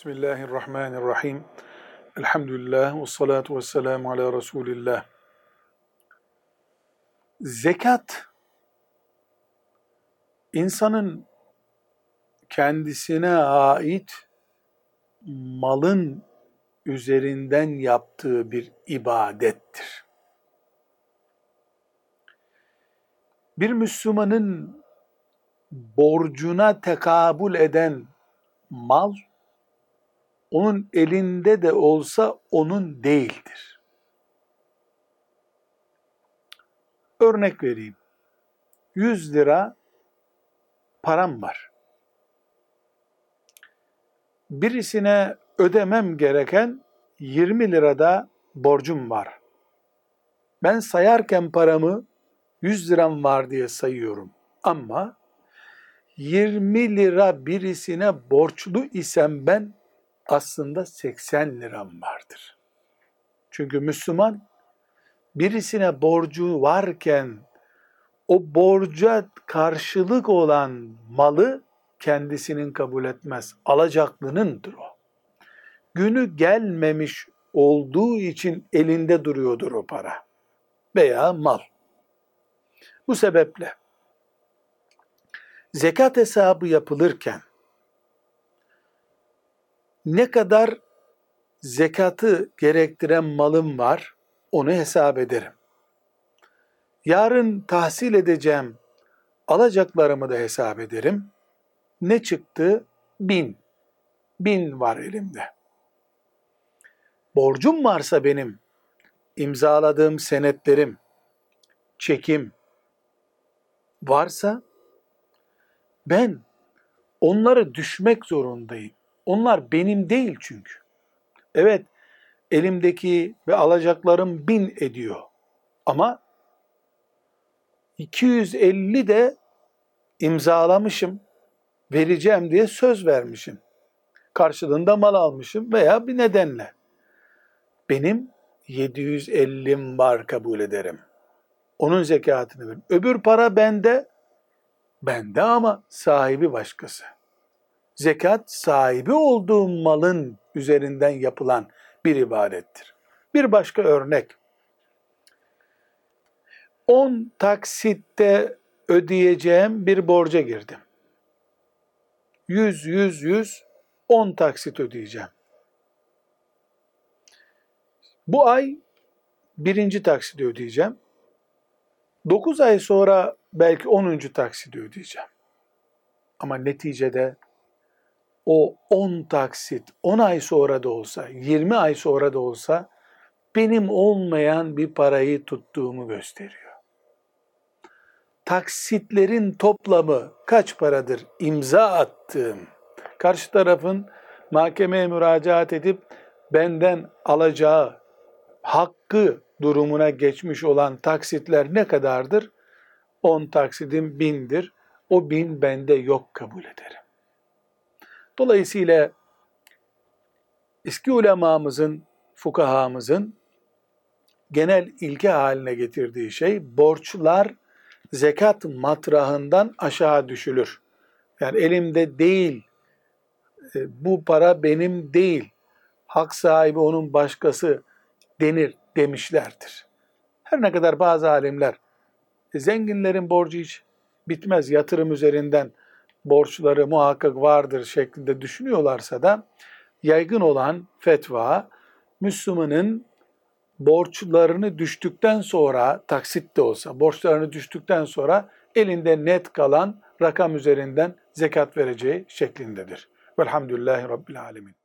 Bismillahirrahmanirrahim. Elhamdülillah ve salatu ve selamu ala Resulillah. Zekat, insanın kendisine ait malın üzerinden yaptığı bir ibadettir. Bir Müslümanın borcuna tekabül eden mal, onun elinde de olsa onun değildir. Örnek vereyim. 100 lira param var. Birisine ödemem gereken 20 lirada borcum var. Ben sayarken paramı 100 liram var diye sayıyorum. Ama 20 lira birisine borçlu isem ben aslında 80 liram vardır. Çünkü Müslüman birisine borcu varken o borca karşılık olan malı kendisinin kabul etmez. Alacaklınındır o. Günü gelmemiş olduğu için elinde duruyordur o para veya mal. Bu sebeple zekat hesabı yapılırken ne kadar zekatı gerektiren malım var onu hesap ederim. Yarın tahsil edeceğim alacaklarımı da hesap ederim. Ne çıktı? Bin. Bin var elimde. Borcum varsa benim, imzaladığım senetlerim, çekim varsa ben onları düşmek zorundayım. Onlar benim değil çünkü. Evet, elimdeki ve alacaklarım bin ediyor. Ama 250 de imzalamışım, vereceğim diye söz vermişim. Karşılığında mal almışım veya bir nedenle. Benim 750'm var kabul ederim. Onun zekatını veririm. Öbür para bende, bende ama sahibi başkası zekat sahibi olduğum malın üzerinden yapılan bir ibadettir. Bir başka örnek. 10 taksitte ödeyeceğim bir borca girdim. 100, 100, 100, 10 taksit ödeyeceğim. Bu ay birinci taksidi ödeyeceğim. 9 ay sonra belki 10. taksidi ödeyeceğim. Ama neticede o 10 taksit 10 ay sonra da olsa, 20 ay sonra da olsa benim olmayan bir parayı tuttuğumu gösteriyor. Taksitlerin toplamı kaç paradır imza attığım, karşı tarafın mahkemeye müracaat edip benden alacağı hakkı durumuna geçmiş olan taksitler ne kadardır? 10 taksidim bindir. O bin bende yok kabul ederim. Dolayısıyla eski ulemamızın, fukahamızın genel ilke haline getirdiği şey borçlar zekat matrahından aşağı düşülür. Yani elimde değil, e, bu para benim değil, hak sahibi onun başkası denir demişlerdir. Her ne kadar bazı alimler e, zenginlerin borcu hiç bitmez yatırım üzerinden borçları muhakkak vardır şeklinde düşünüyorlarsa da yaygın olan fetva Müslümanın borçlarını düştükten sonra taksit de olsa borçlarını düştükten sonra elinde net kalan rakam üzerinden zekat vereceği şeklindedir. Velhamdülillahi Rabbil Alemin.